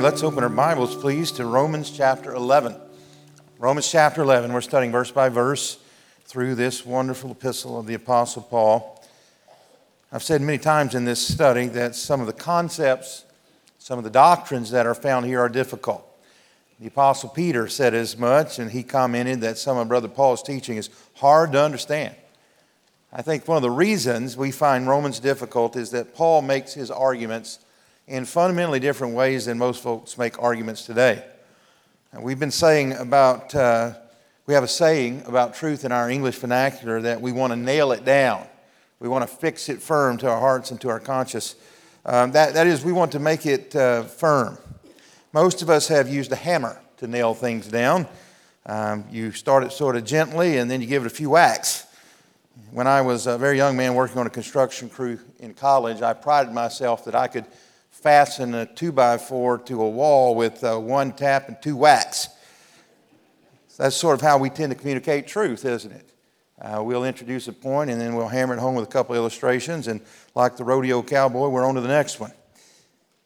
Let's open our Bibles, please, to Romans chapter 11. Romans chapter 11, we're studying verse by verse through this wonderful epistle of the Apostle Paul. I've said many times in this study that some of the concepts, some of the doctrines that are found here are difficult. The Apostle Peter said as much, and he commented that some of Brother Paul's teaching is hard to understand. I think one of the reasons we find Romans difficult is that Paul makes his arguments in fundamentally different ways than most folks make arguments today. We've been saying about, uh, we have a saying about truth in our English vernacular that we want to nail it down. We want to fix it firm to our hearts and to our conscience. Um, that, that is, we want to make it uh, firm. Most of us have used a hammer to nail things down. Um, you start it sort of gently and then you give it a few whacks. When I was a very young man working on a construction crew in college, I prided myself that I could fasten a two by four to a wall with uh, one tap and two whacks. That's sort of how we tend to communicate truth, isn't it? Uh, we'll introduce a point and then we'll hammer it home with a couple illustrations, and like the rodeo cowboy, we're on to the next one.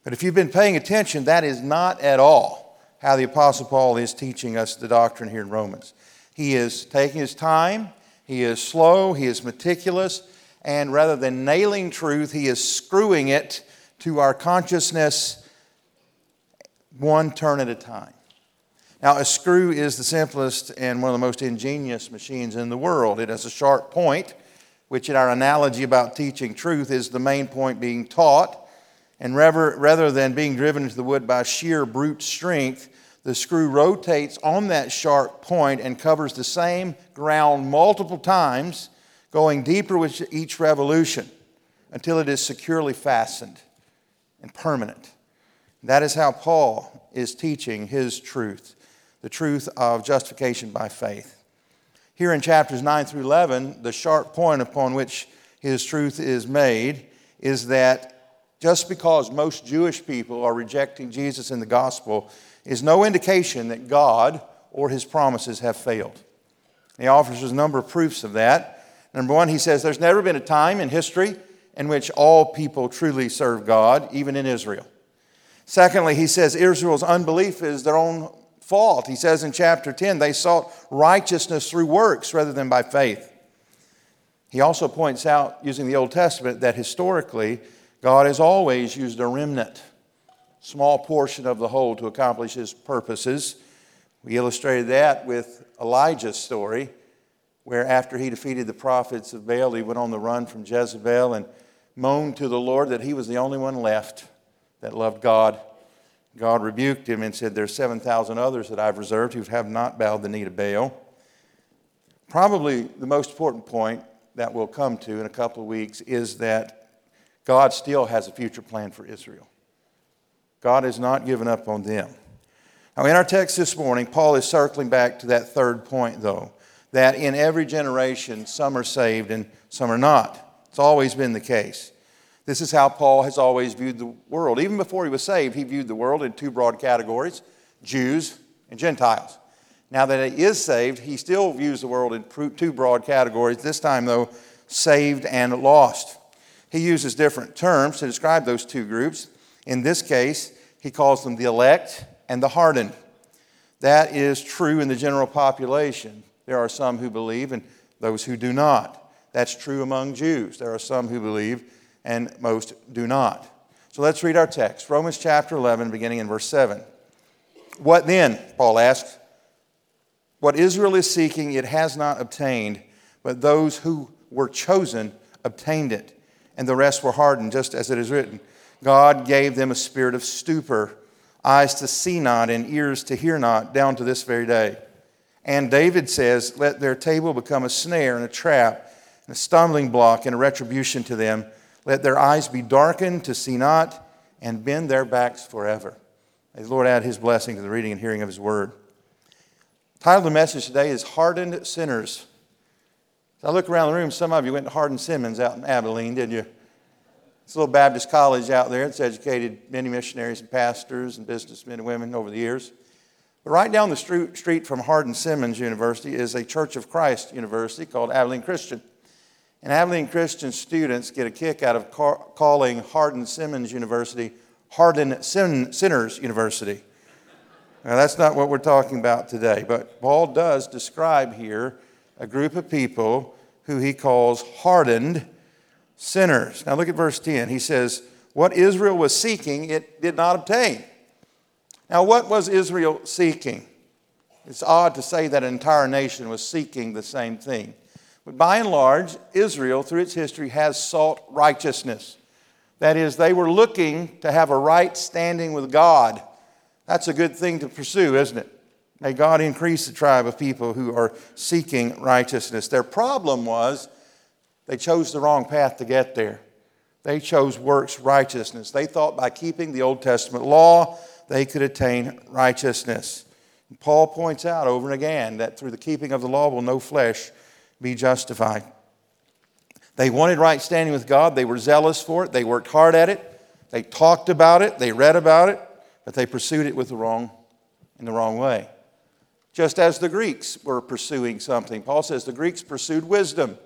But if you've been paying attention, that is not at all how the Apostle Paul is teaching us the doctrine here in Romans. He is taking his time, he is slow, he is meticulous, and rather than nailing truth, he is screwing it to our consciousness one turn at a time. Now, a screw is the simplest and one of the most ingenious machines in the world. It has a sharp point, which, in our analogy about teaching truth, is the main point being taught. And rather, rather than being driven into the wood by sheer brute strength, the screw rotates on that sharp point and covers the same ground multiple times, going deeper with each revolution until it is securely fastened and permanent. That is how Paul is teaching his truth, the truth of justification by faith. Here in chapters 9 through 11, the sharp point upon which his truth is made is that just because most Jewish people are rejecting Jesus in the gospel is no indication that God or his promises have failed. He offers a number of proofs of that. Number one, he says there's never been a time in history in which all people truly serve God, even in Israel. Secondly, he says Israel's unbelief is their own fault. He says in chapter 10, they sought righteousness through works rather than by faith. He also points out, using the Old Testament, that historically, God has always used a remnant, small portion of the whole, to accomplish his purposes. We illustrated that with Elijah's story, where after he defeated the prophets of Baal, he went on the run from Jezebel and moaned to the Lord that he was the only one left that loved God. God rebuked him and said, There's 7,000 others that I've reserved who have not bowed the knee to Baal. Probably the most important point that we'll come to in a couple of weeks is that God still has a future plan for Israel. God has not given up on them. Now, in our text this morning, Paul is circling back to that third point, though, that in every generation, some are saved and some are not. It's always been the case. This is how Paul has always viewed the world. Even before he was saved, he viewed the world in two broad categories Jews and Gentiles. Now that he is saved, he still views the world in two broad categories, this time, though, saved and lost. He uses different terms to describe those two groups. In this case, he calls them the elect and the hardened. That is true in the general population. There are some who believe and those who do not. That's true among Jews. There are some who believe, and most do not. So let's read our text Romans chapter 11, beginning in verse 7. What then? Paul asks. What Israel is seeking, it has not obtained, but those who were chosen obtained it, and the rest were hardened, just as it is written. God gave them a spirit of stupor, eyes to see not, and ears to hear not, down to this very day. And David says, Let their table become a snare and a trap and a stumbling block and a retribution to them. Let their eyes be darkened to see not, and bend their backs forever. May the Lord add his blessing to the reading and hearing of his word. Title of the message today is Hardened Sinners. As I look around the room, some of you went to Hardin Simmons out in Abilene, didn't you? It's a little Baptist college out there. It's educated many missionaries and pastors and businessmen and women over the years. But right down the street from Hardin Simmons University is a Church of Christ university called Abilene Christian. And Abilene Christian students get a kick out of calling Hardin Simmons University Hardin Sin- Sinners University. Now, that's not what we're talking about today, but Paul does describe here a group of people who he calls hardened sinners. Now, look at verse 10. He says, What Israel was seeking, it did not obtain. Now, what was Israel seeking? It's odd to say that an entire nation was seeking the same thing. But by and large, Israel, through its history, has sought righteousness. That is, they were looking to have a right standing with God. That's a good thing to pursue, isn't it? May God increase the tribe of people who are seeking righteousness. Their problem was they chose the wrong path to get there. They chose works righteousness. They thought by keeping the Old Testament law, they could attain righteousness. And Paul points out over and again that through the keeping of the law will no flesh be justified. They wanted right standing with God. They were zealous for it. They worked hard at it. They talked about it. They read about it, but they pursued it with the wrong, in the wrong way. Just as the Greeks were pursuing something. Paul says the Greeks pursued wisdom.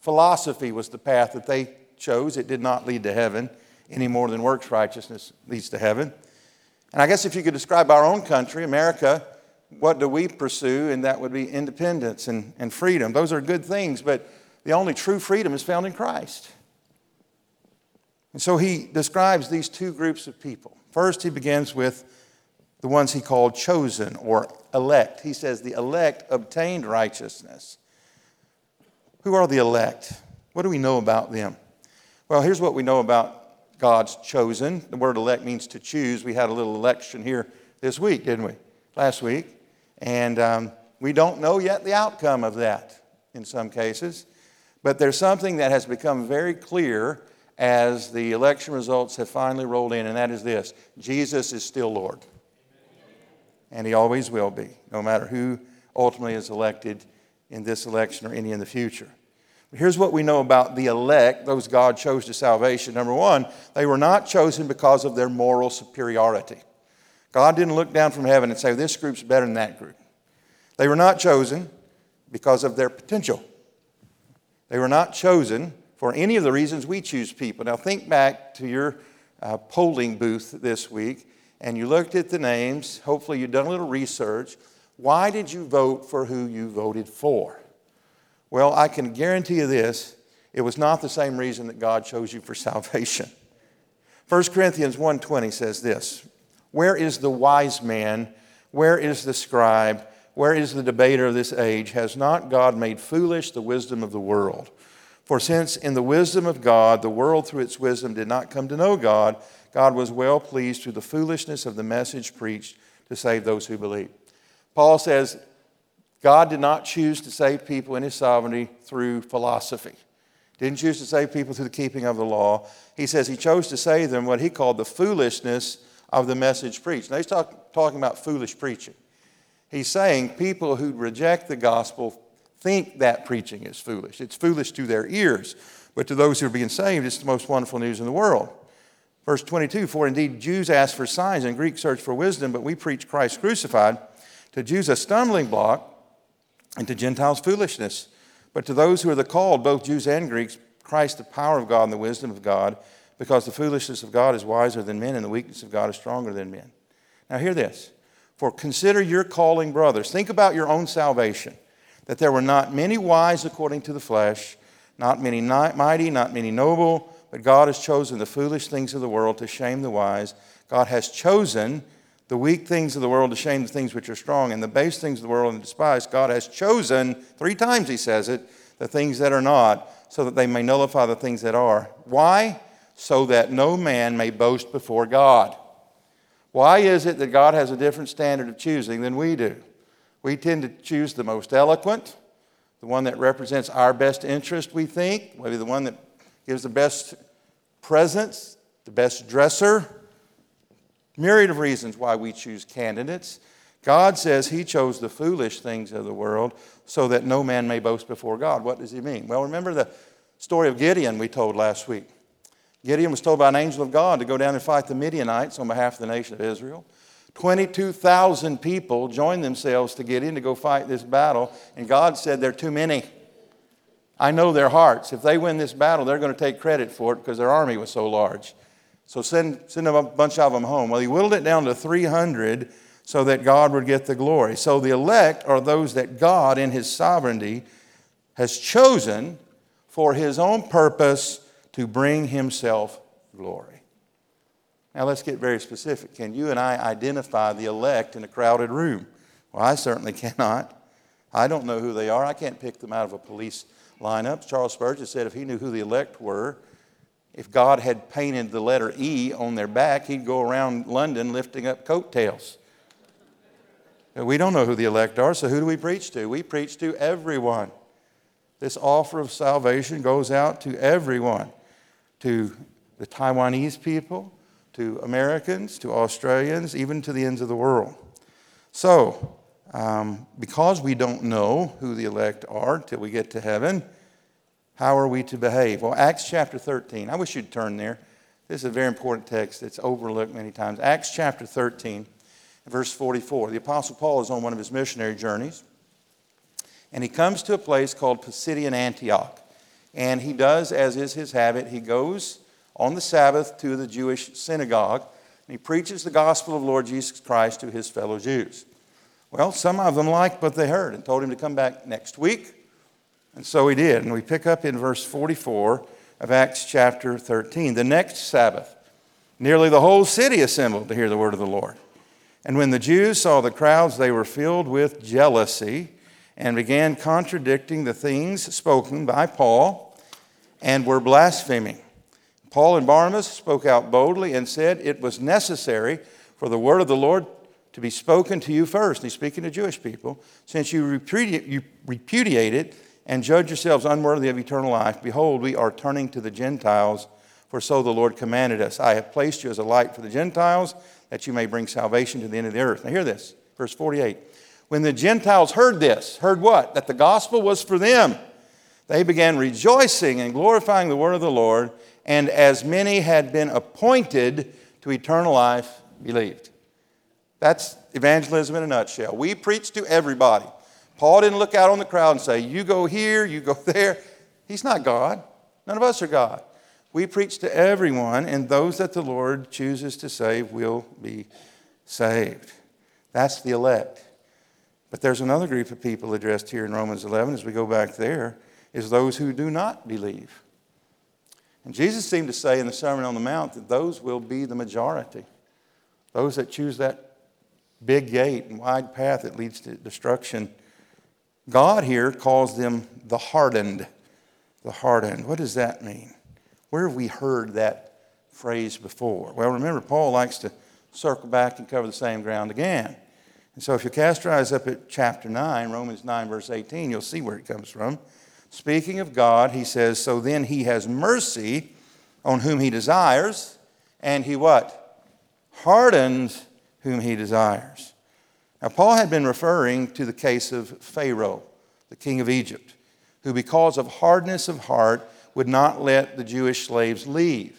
Philosophy was the path that they chose. It did not lead to heaven any more than works righteousness leads to heaven. And I guess if you could describe our own country, America, what do we pursue? And that would be independence and, and freedom. Those are good things, but the only true freedom is found in Christ. And so he describes these two groups of people. First, he begins with the ones he called chosen or elect. He says the elect obtained righteousness. Who are the elect? What do we know about them? Well, here's what we know about God's chosen. The word elect means to choose. We had a little election here this week, didn't we? Last week. And um, we don't know yet the outcome of that in some cases. But there's something that has become very clear as the election results have finally rolled in, and that is this Jesus is still Lord. And he always will be, no matter who ultimately is elected in this election or any in the future. Here's what we know about the elect, those God chose to salvation. Number one, they were not chosen because of their moral superiority. God didn't look down from heaven and say, This group's better than that group. They were not chosen because of their potential. They were not chosen for any of the reasons we choose people. Now, think back to your uh, polling booth this week and you looked at the names. Hopefully, you've done a little research. Why did you vote for who you voted for? Well, I can guarantee you this it was not the same reason that God chose you for salvation. 1 Corinthians 1:20 says this, "Where is the wise man? Where is the scribe? Where is the debater of this age? Has not God made foolish the wisdom of the world? For since in the wisdom of God the world through its wisdom did not come to know God, God was well pleased through the foolishness of the message preached to save those who believe." Paul says, God did not choose to save people in his sovereignty through philosophy. Didn't choose to save people through the keeping of the law. He says he chose to save them what he called the foolishness of the message preached. Now he's talk, talking about foolish preaching. He's saying people who reject the gospel think that preaching is foolish. It's foolish to their ears, but to those who are being saved, it's the most wonderful news in the world. Verse 22 For indeed Jews ask for signs and Greeks search for wisdom, but we preach Christ crucified to Jews, a stumbling block, and to Gentiles, foolishness. But to those who are the called, both Jews and Greeks, Christ, the power of God and the wisdom of God, because the foolishness of God is wiser than men, and the weakness of God is stronger than men. Now, hear this. For consider your calling, brothers. Think about your own salvation, that there were not many wise according to the flesh, not many mighty, not many noble, but God has chosen the foolish things of the world to shame the wise. God has chosen the weak things of the world to shame the things which are strong, and the base things of the world and despise. God has chosen, three times he says it, the things that are not, so that they may nullify the things that are. Why? So that no man may boast before God. Why is it that God has a different standard of choosing than we do? We tend to choose the most eloquent, the one that represents our best interest, we think, maybe the one that gives the best presence, the best dresser, myriad of reasons why we choose candidates. God says he chose the foolish things of the world so that no man may boast before God. What does he mean? Well, remember the story of Gideon we told last week. Gideon was told by an angel of God to go down and fight the Midianites on behalf of the nation of Israel. 22,000 people joined themselves to in to go fight this battle, and God said, They're too many. I know their hearts. If they win this battle, they're going to take credit for it because their army was so large. So send, send a bunch of them home. Well, he whittled it down to 300 so that God would get the glory. So the elect are those that God, in his sovereignty, has chosen for his own purpose to bring himself glory. Now let's get very specific. Can you and I identify the elect in a crowded room? Well, I certainly cannot. I don't know who they are. I can't pick them out of a police lineup. Charles Spurgeon said if he knew who the elect were, if God had painted the letter E on their back, he'd go around London lifting up coattails. We don't know who the elect are, so who do we preach to? We preach to everyone. This offer of salvation goes out to everyone to the Taiwanese people, to Americans, to Australians, even to the ends of the world. So, um, because we don't know who the elect are until we get to heaven, how are we to behave? Well, Acts chapter 13. I wish you'd turn there. This is a very important text that's overlooked many times. Acts chapter 13, verse 44. The Apostle Paul is on one of his missionary journeys, and he comes to a place called Pisidian Antioch. And he does, as is his habit, he goes on the Sabbath to the Jewish synagogue and he preaches the gospel of Lord Jesus Christ to his fellow Jews. Well, some of them liked what they heard and told him to come back next week. And so he did. And we pick up in verse 44 of Acts chapter 13. The next Sabbath, nearly the whole city assembled to hear the word of the Lord. And when the Jews saw the crowds, they were filled with jealousy and began contradicting the things spoken by Paul and were blaspheming. Paul and Barnabas spoke out boldly and said it was necessary for the word of the Lord to be spoken to you first. And he's speaking to Jewish people. Since you repudiate, you repudiate it and judge yourselves unworthy of eternal life, behold, we are turning to the Gentiles, for so the Lord commanded us. I have placed you as a light for the Gentiles, that you may bring salvation to the end of the earth. Now, hear this, verse 48. When the Gentiles heard this, heard what? That the gospel was for them, they began rejoicing and glorifying the word of the Lord, and as many had been appointed to eternal life believed. That's evangelism in a nutshell. We preach to everybody. Paul didn't look out on the crowd and say, You go here, you go there. He's not God. None of us are God. We preach to everyone, and those that the Lord chooses to save will be saved. That's the elect. But there's another group of people addressed here in Romans 11 as we go back there is those who do not believe. And Jesus seemed to say in the Sermon on the Mount that those will be the majority. Those that choose that big gate and wide path that leads to destruction. God here calls them the hardened. The hardened. What does that mean? Where have we heard that phrase before? Well, remember, Paul likes to circle back and cover the same ground again. And so if you cast your eyes up at chapter 9, Romans 9, verse 18, you'll see where it comes from. Speaking of God, he says, So then he has mercy on whom he desires, and he what? Hardens whom he desires. Now, Paul had been referring to the case of Pharaoh, the king of Egypt, who, because of hardness of heart, would not let the Jewish slaves leave.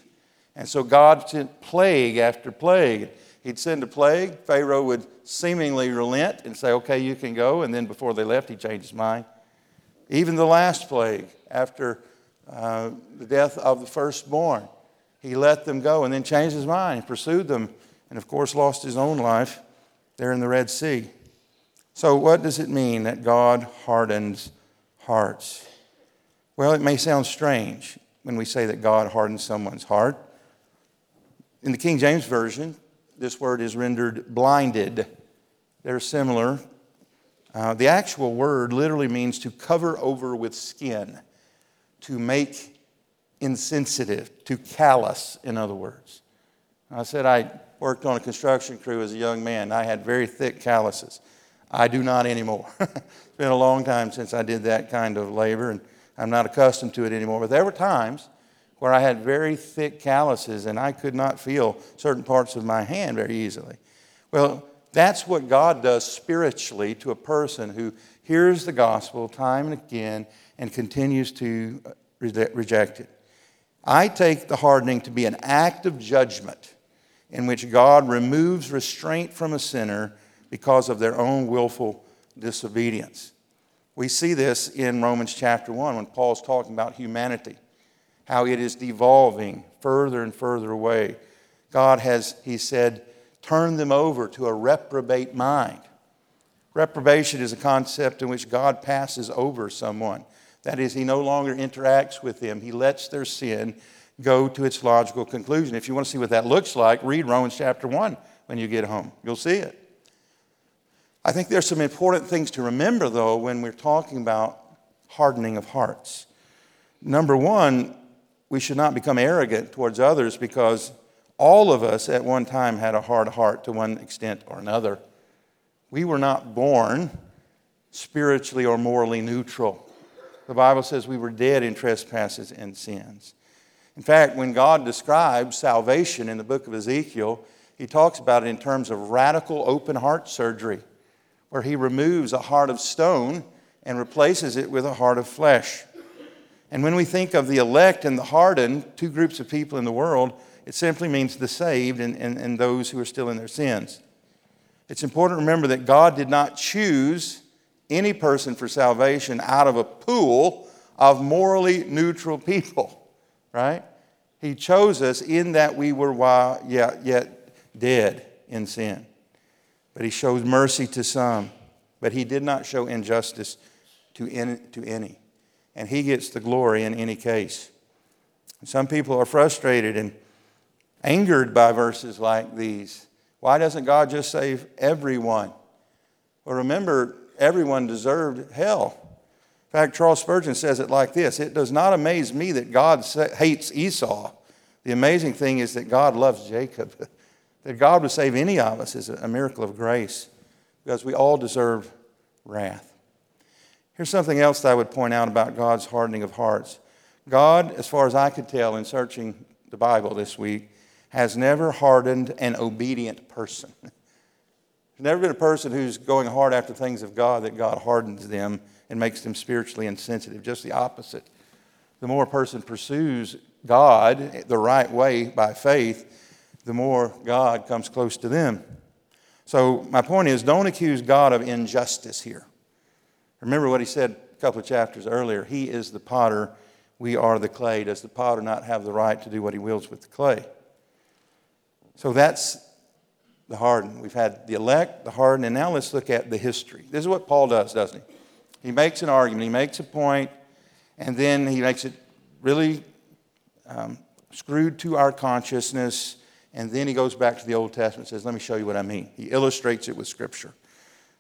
And so God sent plague after plague. He'd send a plague, Pharaoh would seemingly relent and say, Okay, you can go. And then before they left, he changed his mind. Even the last plague, after uh, the death of the firstborn, he let them go and then changed his mind, pursued them, and of course lost his own life there in the Red Sea. So, what does it mean that God hardens hearts? Well, it may sound strange when we say that God hardens someone's heart. In the King James Version, this word is rendered blinded. They're similar. Uh, the actual word literally means to cover over with skin, to make insensitive, to callous, in other words. I said I worked on a construction crew as a young man. I had very thick calluses. I do not anymore. it's been a long time since I did that kind of labor, and I'm not accustomed to it anymore. But there were times where I had very thick calluses and I could not feel certain parts of my hand very easily. Well, That's what God does spiritually to a person who hears the gospel time and again and continues to uh, reject it. I take the hardening to be an act of judgment in which God removes restraint from a sinner because of their own willful disobedience. We see this in Romans chapter 1 when Paul's talking about humanity, how it is devolving further and further away. God has, he said, turned them over to a reprobate mind. Reprobation is a concept in which God passes over someone. That is, he no longer interacts with them, he lets their sin go to its logical conclusion. If you want to see what that looks like, read Romans chapter 1 when you get home. You'll see it. I think there's some important things to remember, though, when we're talking about hardening of hearts. Number one, we should not become arrogant towards others because all of us at one time had a hard heart to one extent or another. We were not born spiritually or morally neutral. The Bible says we were dead in trespasses and sins. In fact, when God describes salvation in the book of Ezekiel, he talks about it in terms of radical open heart surgery, where he removes a heart of stone and replaces it with a heart of flesh. And when we think of the elect and the hardened, two groups of people in the world, it simply means the saved and, and, and those who are still in their sins. It's important to remember that God did not choose any person for salvation out of a pool of morally neutral people, right? He chose us in that we were yet, yet dead in sin. But He shows mercy to some, but He did not show injustice to any. To any. And He gets the glory in any case. Some people are frustrated and angered by verses like these. Why doesn't God just save everyone? Well, remember, everyone deserved hell. In fact, Charles Spurgeon says it like this It does not amaze me that God hates Esau. The amazing thing is that God loves Jacob. that God would save any of us is a miracle of grace because we all deserve wrath. Here's something else that I would point out about God's hardening of hearts. God, as far as I could tell in searching the Bible this week, has never hardened an obedient person. There's never been a person who's going hard after things of God that God hardens them and makes them spiritually insensitive. Just the opposite. The more a person pursues God the right way by faith, the more God comes close to them. So, my point is don't accuse God of injustice here. Remember what he said a couple of chapters earlier He is the potter, we are the clay. Does the potter not have the right to do what he wills with the clay? So, that's the hardened. We've had the elect, the hardened, and now let's look at the history. This is what Paul does, doesn't he? He makes an argument, he makes a point, and then he makes it really um, screwed to our consciousness, and then he goes back to the Old Testament and says, Let me show you what I mean. He illustrates it with Scripture.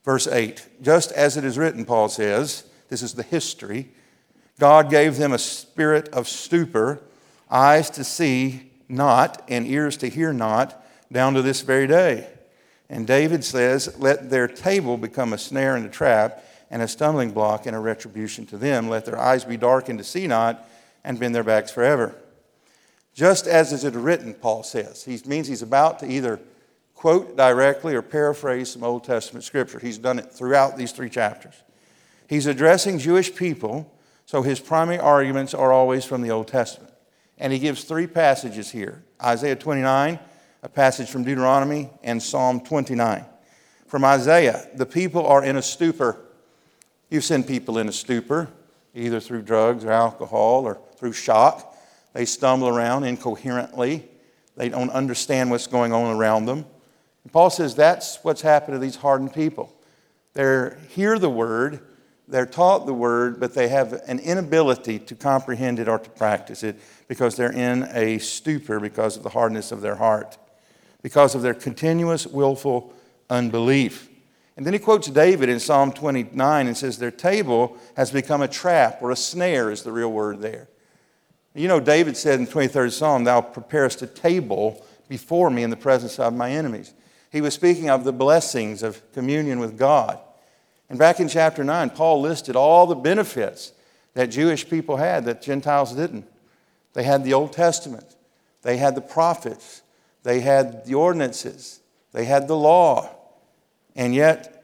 Verse 8 Just as it is written, Paul says, this is the history. God gave them a spirit of stupor, eyes to see not, and ears to hear not down to this very day. And David says, Let their table become a snare and a trap, and a stumbling block and a retribution to them. Let their eyes be darkened to see not, and bend their backs forever. Just as is it written, Paul says. He means he's about to either quote directly or paraphrase some Old Testament scripture. He's done it throughout these three chapters. He's addressing Jewish people, so his primary arguments are always from the Old Testament. And he gives three passages here Isaiah 29, a passage from Deuteronomy, and Psalm 29. From Isaiah, the people are in a stupor. You send people in a stupor, either through drugs or alcohol or through shock. They stumble around incoherently. They don't understand what's going on around them. And Paul says that's what's happened to these hardened people. They hear the word, they're taught the word, but they have an inability to comprehend it or to practice it because they're in a stupor because of the hardness of their heart because of their continuous willful unbelief. And then he quotes David in Psalm 29 and says, Their table has become a trap, or a snare is the real word there. You know, David said in the 23rd Psalm, Thou preparest a table before me in the presence of my enemies. He was speaking of the blessings of communion with God. And back in chapter 9, Paul listed all the benefits that Jewish people had that Gentiles didn't. They had the Old Testament, they had the prophets, they had the ordinances, they had the law, And yet,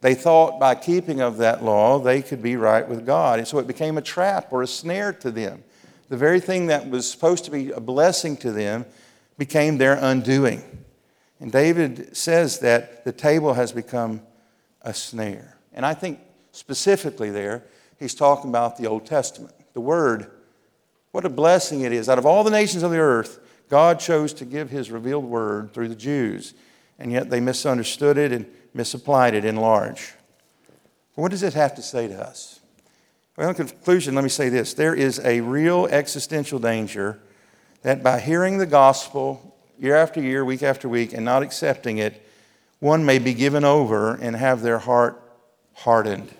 they thought by keeping of that law, they could be right with God. And so it became a trap or a snare to them. The very thing that was supposed to be a blessing to them became their undoing. And David says that the table has become a snare. And I think specifically there, he's talking about the Old Testament. The Word, what a blessing it is. Out of all the nations of the earth, God chose to give his revealed Word through the Jews, and yet they misunderstood it and misapplied it in large. What does it have to say to us? Well, in conclusion, let me say this there is a real existential danger that by hearing the gospel year after year, week after week, and not accepting it, one may be given over and have their heart hardened.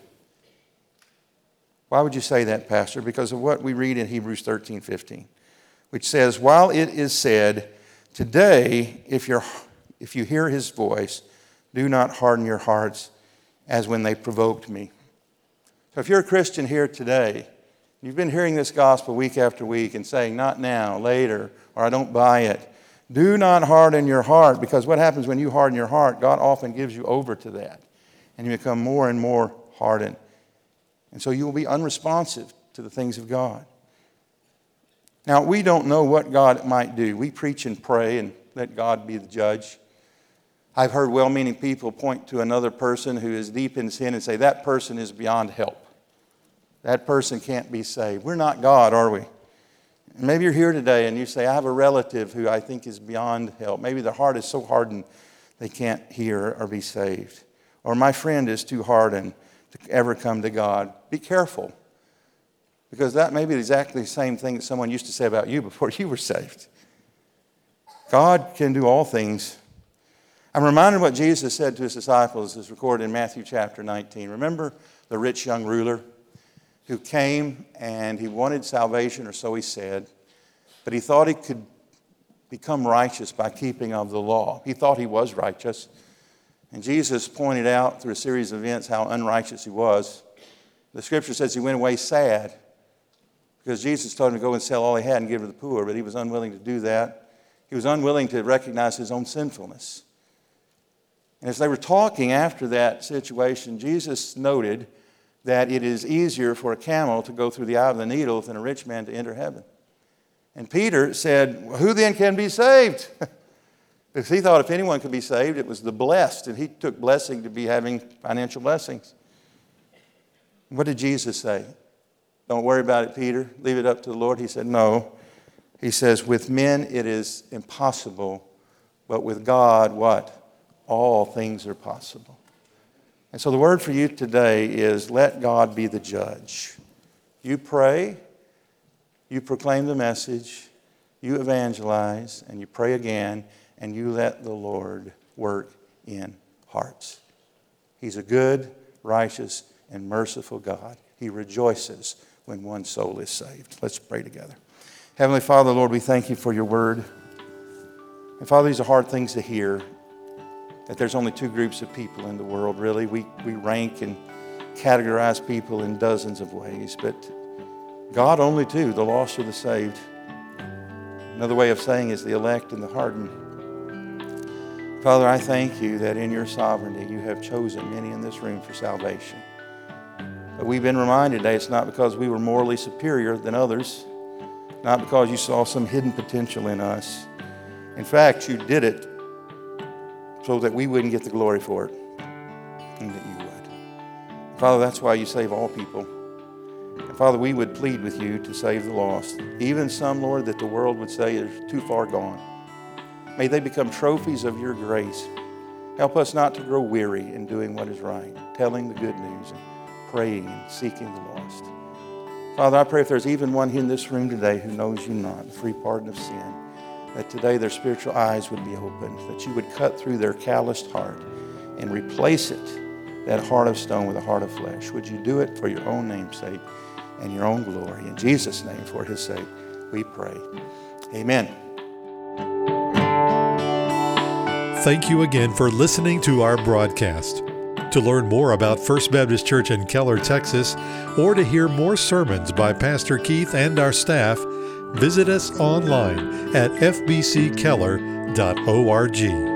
Why would you say that, Pastor? Because of what we read in Hebrews 13 15, which says, While it is said, Today, if, you're, if you hear his voice, do not harden your hearts as when they provoked me. So if you're a Christian here today, you've been hearing this gospel week after week and saying, Not now, later, or I don't buy it. Do not harden your heart, because what happens when you harden your heart, God often gives you over to that. And you become more and more hardened. And so you will be unresponsive to the things of God. Now, we don't know what God might do. We preach and pray and let God be the judge. I've heard well meaning people point to another person who is deep in sin and say, that person is beyond help. That person can't be saved. We're not God, are we? And maybe you're here today and you say, I have a relative who I think is beyond help. Maybe their heart is so hardened they can't hear or be saved. Or my friend is too hardened to ever come to God. Be careful. Because that may be exactly the same thing that someone used to say about you before you were saved. God can do all things. I'm reminded of what Jesus said to his disciples, as recorded in Matthew chapter 19. Remember the rich young ruler who came and he wanted salvation, or so he said, but he thought he could become righteous by keeping of the law. He thought he was righteous. And Jesus pointed out through a series of events how unrighteous he was. The scripture says he went away sad because Jesus told him to go and sell all he had and give to the poor, but he was unwilling to do that. He was unwilling to recognize his own sinfulness. And as they were talking after that situation, Jesus noted that it is easier for a camel to go through the eye of the needle than a rich man to enter heaven. And Peter said, well, Who then can be saved? Because he thought if anyone could be saved, it was the blessed, and he took blessing to be having financial blessings. What did Jesus say? Don't worry about it, Peter. Leave it up to the Lord. He said, No. He says, With men it is impossible, but with God, what? All things are possible. And so the word for you today is let God be the judge. You pray, you proclaim the message, you evangelize, and you pray again and you let the Lord work in hearts. He's a good, righteous, and merciful God. He rejoices when one soul is saved. Let's pray together. Heavenly Father, Lord, we thank you for your word. And Father, these are hard things to hear that there's only two groups of people in the world, really. We, we rank and categorize people in dozens of ways, but God only two the lost or the saved. Another way of saying is the elect and the hardened. Father, I thank you that in your sovereignty you have chosen many in this room for salvation. But we've been reminded today it's not because we were morally superior than others, not because you saw some hidden potential in us. In fact, you did it so that we wouldn't get the glory for it and that you would. Father, that's why you save all people. And Father, we would plead with you to save the lost, even some, Lord, that the world would say is too far gone. May they become trophies of your grace. Help us not to grow weary in doing what is right, telling the good news, and praying and seeking the lost. Father, I pray if there's even one here in this room today who knows you not, the free pardon of sin, that today their spiritual eyes would be opened, that you would cut through their calloused heart and replace it, that heart of stone, with a heart of flesh. Would you do it for your own name's sake and your own glory? In Jesus' name, for his sake, we pray. Amen. Thank you again for listening to our broadcast. To learn more about First Baptist Church in Keller, Texas, or to hear more sermons by Pastor Keith and our staff, visit us online at fbckeller.org.